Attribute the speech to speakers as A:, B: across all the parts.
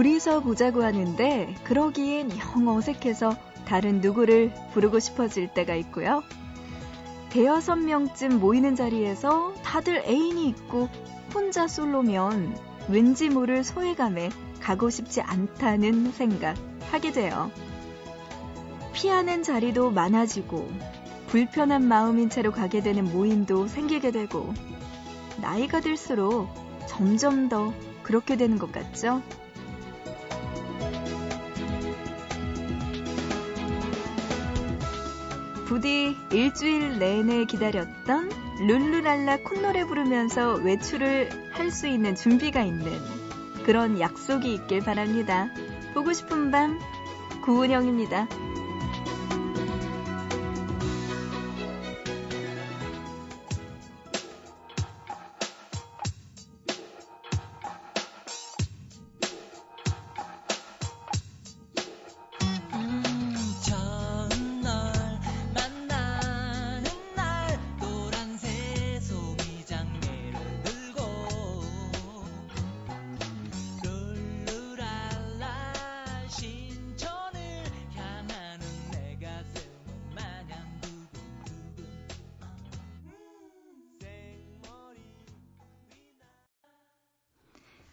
A: 둘이서 보자고 하는데 그러기엔 영 어색해서 다른 누구를 부르고 싶어질 때가 있고요. 대여섯 명쯤 모이는 자리에서 다들 애인이 있고 혼자 솔로면 왠지 모를 소외감에 가고 싶지 않다는 생각 하게 돼요. 피하는 자리도 많아지고 불편한 마음인 채로 가게 되는 모임도 생기게 되고 나이가 들수록 점점 더 그렇게 되는 것 같죠? 부디 일주일 내내 기다렸던 룰루랄라 콧노래 부르면서 외출을 할 수 있는 준비가 있는 그런 약속이 있길 바랍니다. 보고 싶은 밤 구은영입니다.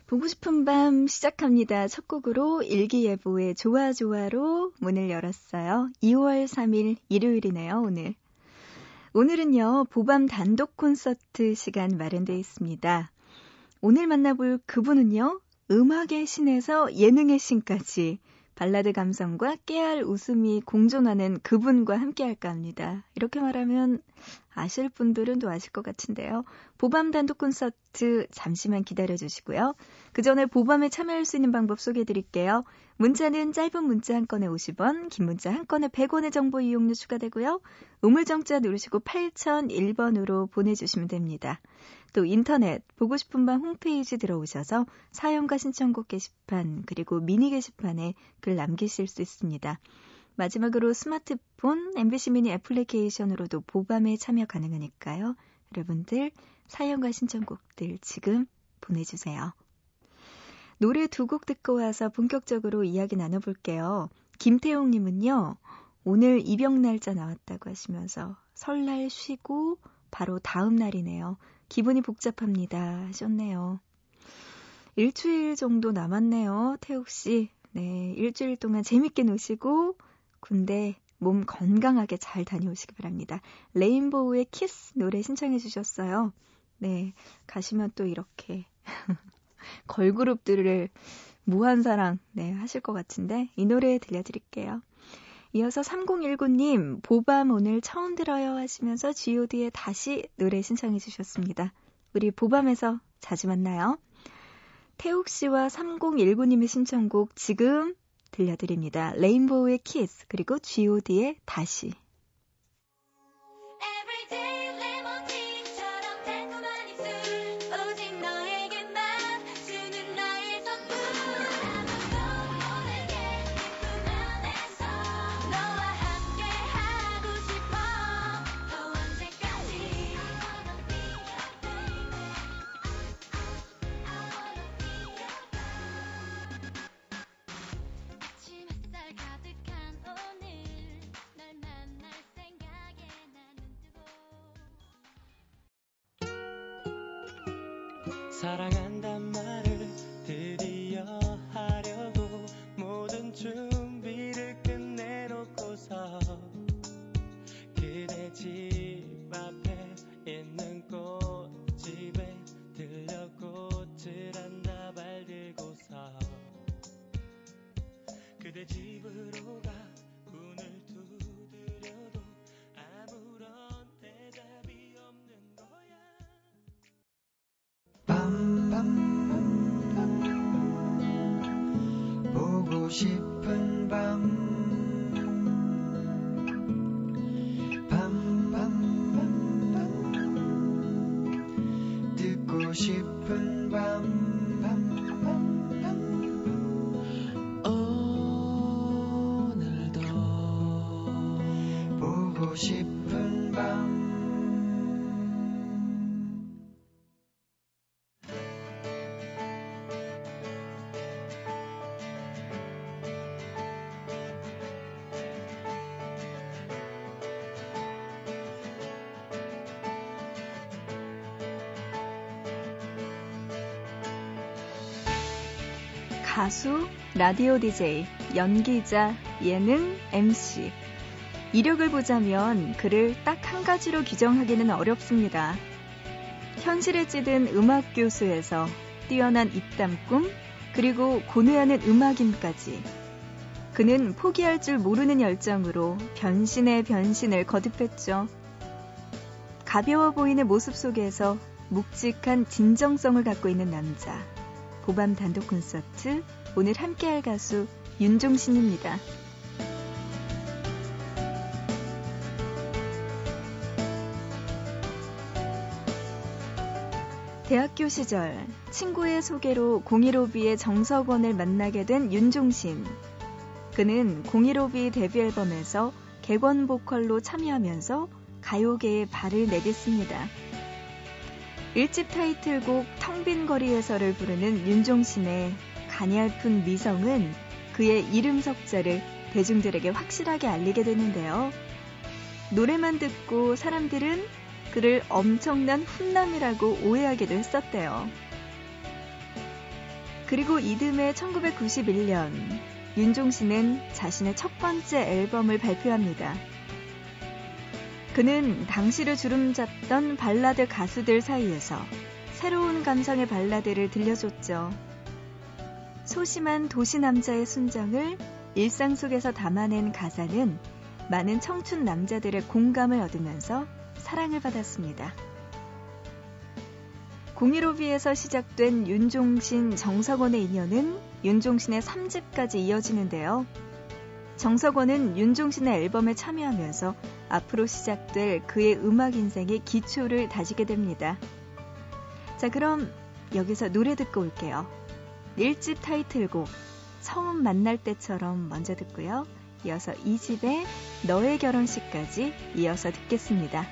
A: 보고 싶은 밤 시작합니다. 첫 곡으로 일기예보의 좋아좋아로 문을 열었어요. 2월 3일 일요일이네요, 오늘. 오늘은요, 보밤 단독 콘서트 시간 마련되어 있습니다. 오늘 만나볼 그분은요, 음악의 신에서 예능의 신까지 발라드 감성과 깨알 웃음이 공존하는 그분과 함께 할까 합니다. 이렇게 말하면 아실 분들은 또 아실 것 같은데요. 보밤 단독 콘서트 잠시만 기다려 주시고요. 그 전에 보밤에 참여할 수 있는 방법 소개해 드릴게요. 문자는 짧은 문자 한 건에 50원, 긴 문자 한 건에 100원의 정보 이용료 추가되고요. 우물정자 누르시고 8001번으로 보내주시면 됩니다. 또 인터넷 보고 싶은 밤 홈페이지 들어오셔서 사연과 신청곡 게시판 그리고 미니 게시판에 글 남기실 수 있습니다. 마지막으로 스마트폰 MBC 미니 애플리케이션으로도 보밤에 참여 가능하니까요. 여러분들 사연과 신청곡들 지금 보내주세요. 노래 두 곡 듣고 와서 본격적으로 이야기 나눠볼게요. 김태용님은요, 오늘 입영 날짜 나왔다고 하시면서 설날 쉬고 바로 다음 날이네요. 기분이 복잡합니다. 하셨네요. 일주일 정도 남았네요. 태욱 씨. 네, 일주일 동안 재밌게 노시고 군대 몸 건강하게 잘 다녀오시기 바랍니다. 레인보우의 키스 노래 신청해 주셨어요. 네, 가시면 또 이렇게 걸그룹들을 무한사랑 네, 하실 것 같은데 이 노래 들려드릴게요. 이어서 3019님, 보밤 오늘 처음 들어요 하시면서 god의 다시 노래 신청해 주셨습니다. 우리 보밤에서 자주 만나요. 태욱 씨와 3019님의 신청곡 지금 들려드립니다. 레인보우의 키스, 그리고 god의 다시. 사랑한단 말을 싶은 밤. 밤, 밤, 밤, 밤. 듣고 싶은 밤, 밤, 밤, 밤. 오늘도 보고 싶은 가수, 라디오 DJ, 연기자, 예능, MC. 이력을 보자면 그를 딱 한 가지로 규정하기는 어렵습니다. 현실에 찌든 음악 교수에서 뛰어난 입담 꿈, 그리고 고뇌하는 음악인까지. 그는 포기할 줄 모르는 열정으로 변신의 변신을 거듭했죠. 가벼워 보이는 모습 속에서 묵직한 진정성을 갖고 있는 남자. 고밤 단독 콘서트 오늘 함께할 가수 윤종신입니다. 대학교 시절 친구의 소개로 공일오비의 정석원을 만나게 된 윤종신. 그는 공일오비 데뷔 앨범에서 객원 보컬로 참여하면서 가요계에 발을 내딛습니다. 1집 타이틀곡 텅 빈 거리에서를 부르는 윤종신의 가냘픈 미성은 그의 이름 석자를 대중들에게 확실하게 알리게 되는데요. 노래만 듣고 사람들은 그를 엄청난 훈남이라고 오해하기도 했었대요. 그리고 이듬해 1991년 윤종 신은 자신의 첫 번째 앨범을 발표합니다. 그는 당시를 주름잡던 발라드 가수들 사이에서 새로운 감성의 발라드를 들려줬죠. 소심한 도시 남자의 순정을 일상 속에서 담아낸 가사는 많은 청춘 남자들의 공감을 얻으면서 사랑을 받았습니다. 015B에서 시작된 윤종신, 정석원의 인연은 윤종신의 3집까지 이어지는데요. 정석원은 윤종신의 앨범에 참여하면서 앞으로 시작될 그의 음악 인생의 기초를 다지게 됩니다. 자, 그럼 여기서 노래 듣고 올게요. 1집 타이틀곡 처음 만날 때처럼 먼저 듣고요. 이어서 2집의 너의 결혼식까지 이어서 듣겠습니다.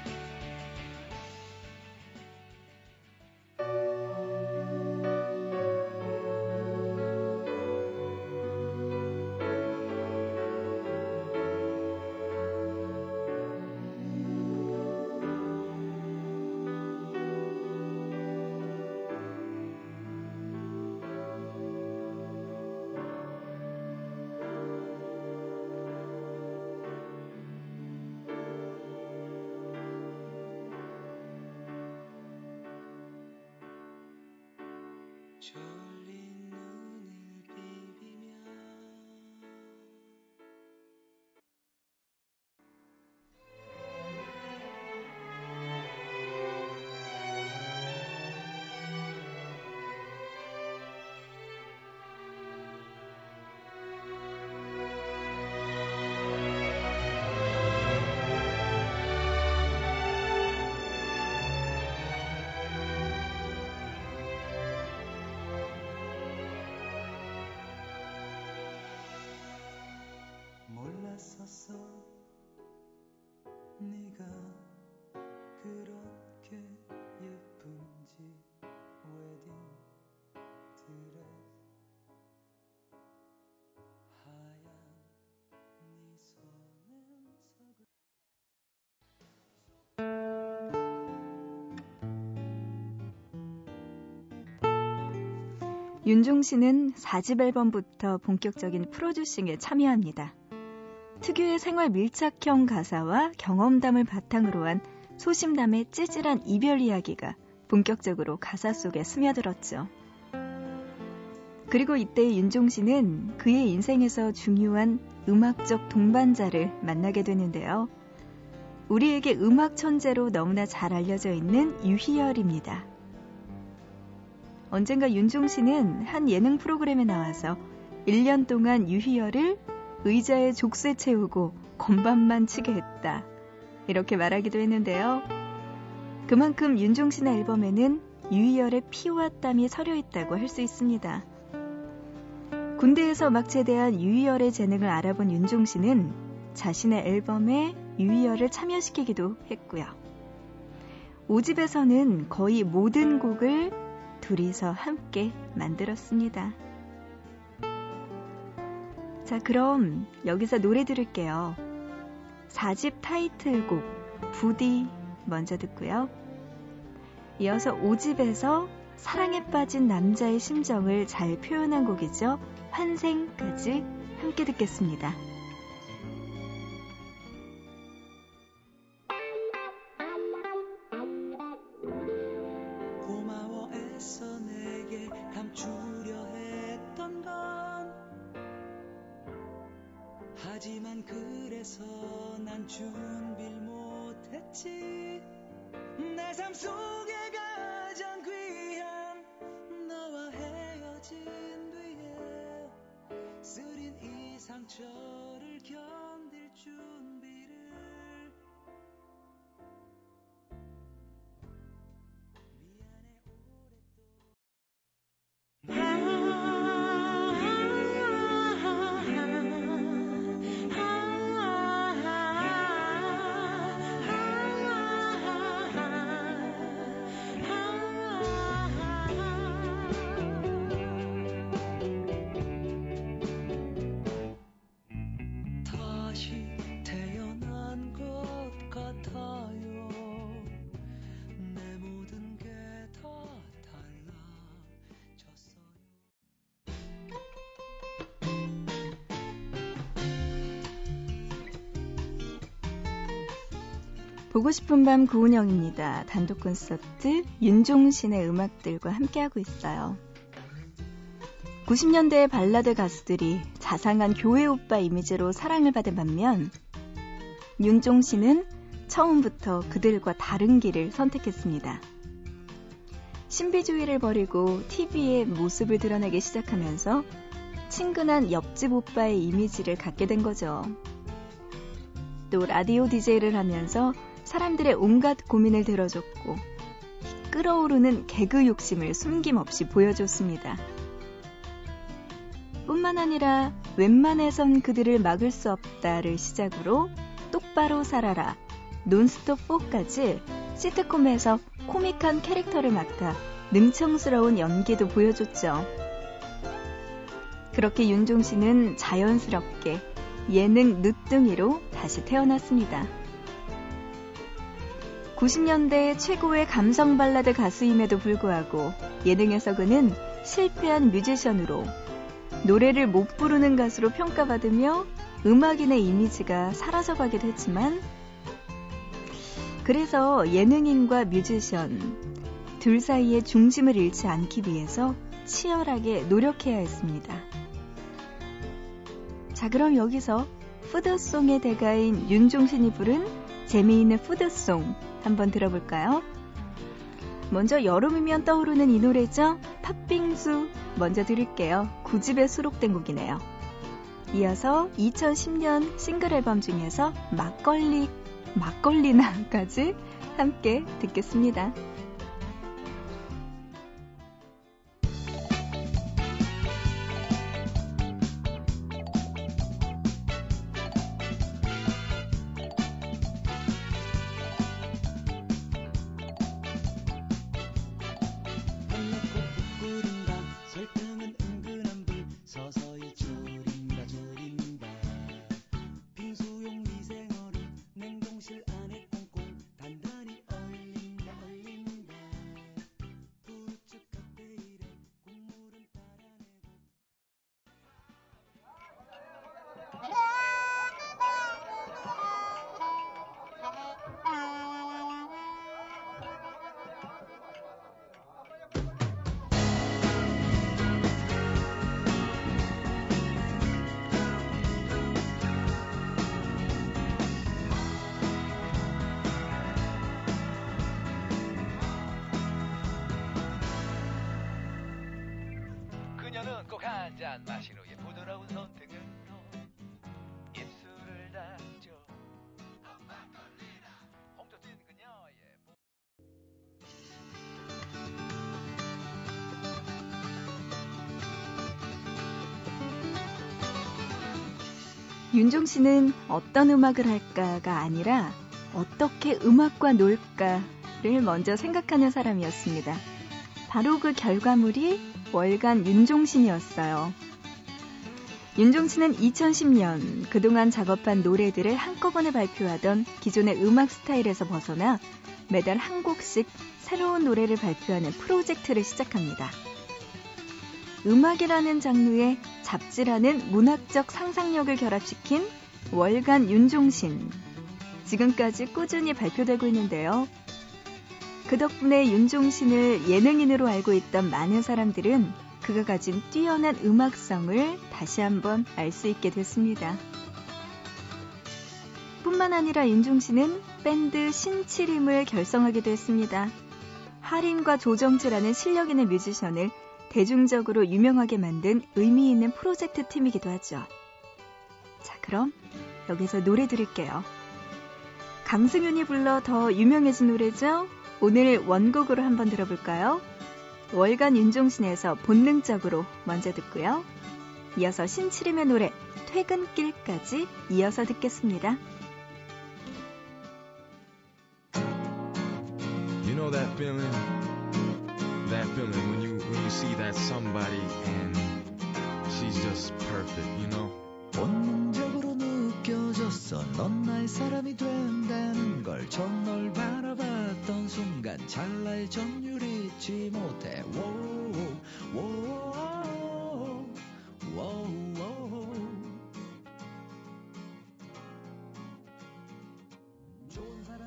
A: 윤종신은 4집 앨범부터 본격적인 프로듀싱에 참여합니다. 특유의 생활 밀착형 가사와 경험담을 바탕으로 한 소심남의 찌질한 이별 이야기가 본격적으로 가사 속에 스며들었죠. 그리고 이때 윤종신은 그의 인생에서 중요한 음악적 동반자를 만나게 되는데요. 우리에게 음악 천재로 너무나 잘 알려져 있는 유희열입니다. 언젠가 윤종신은 한 예능 프로그램에 나와서 1년 동안 유희열을 의자에 족쇄 채우고 건반만 치게 했다. 이렇게 말하기도 했는데요. 그만큼 윤종신의 앨범에는 유희열의 피와 땀이 서려 있다고 할 수 있습니다. 군대에서 막 제대한 유희열의 재능을 알아본 윤종신은 자신의 앨범에 유희열을 참여시키기도 했고요. 5집에서는 거의 모든 곡을 둘이서 함께 만들었습니다. 자, 그럼 여기서 노래 들을게요. 4집 타이틀곡 부디 먼저 듣고요. 이어서 5집에서 사랑에 빠진 남자의 심정을 잘 표현한 곡이죠. 환생까지 함께 듣겠습니다. 이 보고 싶은 밤 구은영입니다. 단독 콘서트 윤종신의 음악들과 함께하고 있어요. 90년대의 발라드 가수들이 자상한 교회 오빠 이미지로 사랑을 받은 반면 윤종신은 처음부터 그들과 다른 길을 선택했습니다. 신비주의를 버리고 TV의 모습을 드러내기 시작하면서 친근한 옆집 오빠의 이미지를 갖게 된 거죠. 또 라디오 DJ를 하면서 사람들의 온갖 고민을 들어줬고 끓어오르는 개그 욕심을 숨김없이 보여줬습니다. 뿐만 아니라 웬만해선 그들을 막을 수 없다를 시작으로 똑바로 살아라, 논스톱 4까지 시트콤에서 코믹한 캐릭터를 맡아 능청스러운 연기도 보여줬죠. 그렇게 윤종 씨는 자연스럽게 예능 늦둥이로 다시 태어났습니다. 90년대 최고의 감성 발라드 가수임에도 불구하고 예능에서 그는 실패한 뮤지션으로 노래를 못 부르는 가수로 평가받으며 음악인의 이미지가 사라져가기도 했지만 그래서 예능인과 뮤지션 둘 사이의 중심을 잃지 않기 위해서 치열하게 노력해야 했습니다. 자, 그럼 여기서 푸드송의 대가인 윤종신이 부른 재미있는 푸드송 한번 들어볼까요? 먼저 여름이면 떠오르는 이 노래죠? 팥빙수 먼저 들을게요. 9집에 수록된 곡이네요. 이어서 2010년 싱글 앨범 중에서 막걸리, 막걸리나까지 함께 듣겠습니다. 윤종 씨는 어떤 음악을 할까가 아니라 어떻게 음악과 놀까를 먼저 생각하는 사람이었습니다. 바로 그 결과물이 월간 윤종신이었어요. 윤종신은 2010년 그동안 작업한 노래들을 한꺼번에 발표하던 기존의 음악 스타일에서 벗어나 매달 한 곡씩 새로운 노래를 발표하는 프로젝트를 시작합니다. 음악이라는 장르에 잡지라는 문학적 상상력을 결합시킨 월간 윤종신. 지금까지 꾸준히 발표되고 있는데요. 그 덕분에 윤종신을 예능인으로 알고 있던 많은 사람들은 그가 가진 뛰어난 음악성을 다시 한번 알 수 있게 됐습니다. 뿐만 아니라 윤종신은 밴드 신치림을 결성하기도 했습니다. 하림과 조정지라는 실력 있는 뮤지션을 대중적으로 유명하게 만든 의미 있는 프로젝트 팀이기도 하죠. 자, 그럼 여기서 노래 들을게요. 강승윤이 불러 더 유명해진 노래죠? 오늘 원곡으로 한번 들어볼까요? 월간 윤종신에서 본능적으로 먼저 듣고요. 이어서 신치림의 노래 퇴근길까지 이어서 듣겠습니다.
B: You know that feeling? That feeling see that somebody and she's just perfect, you know?
C: 본능적으로 느껴졌어 넌 나의 사람이 된다는 걸 처음 널 바라봤던 순간 찰나의 점유를 잊지 못해 워우, 워우, 워우. 좋은 사람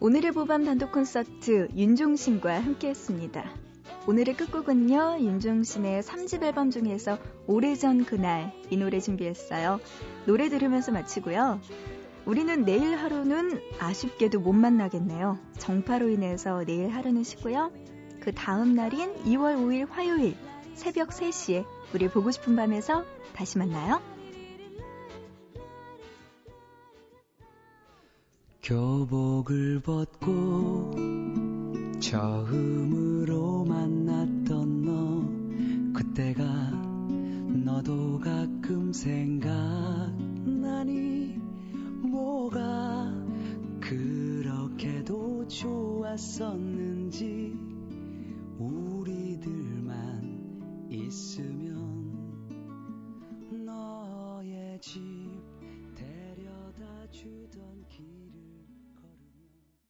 A: 오늘의 보밤 단독 콘서트 윤종신과 함께했습니다. 오늘의 끝곡은요, 윤종신의 3집 앨범 중에서 오래전 그날 이 노래 준비했어요. 노래 들으면서 마치고요. 우리는 내일 하루는 아쉽게도 못 만나겠네요. 정파로 인해서 내일 하루는 쉬고요. 그 다음 날인 2월 5일 화요일 새벽 3시에 우리 보고 싶은 밤에서 다시 만나요.
C: 교복을 벗고 처음으로 만났던 너 그때가 너도 가끔 생각나니? 뭐가 그렇게도 좋았었는지 우리들만 있으면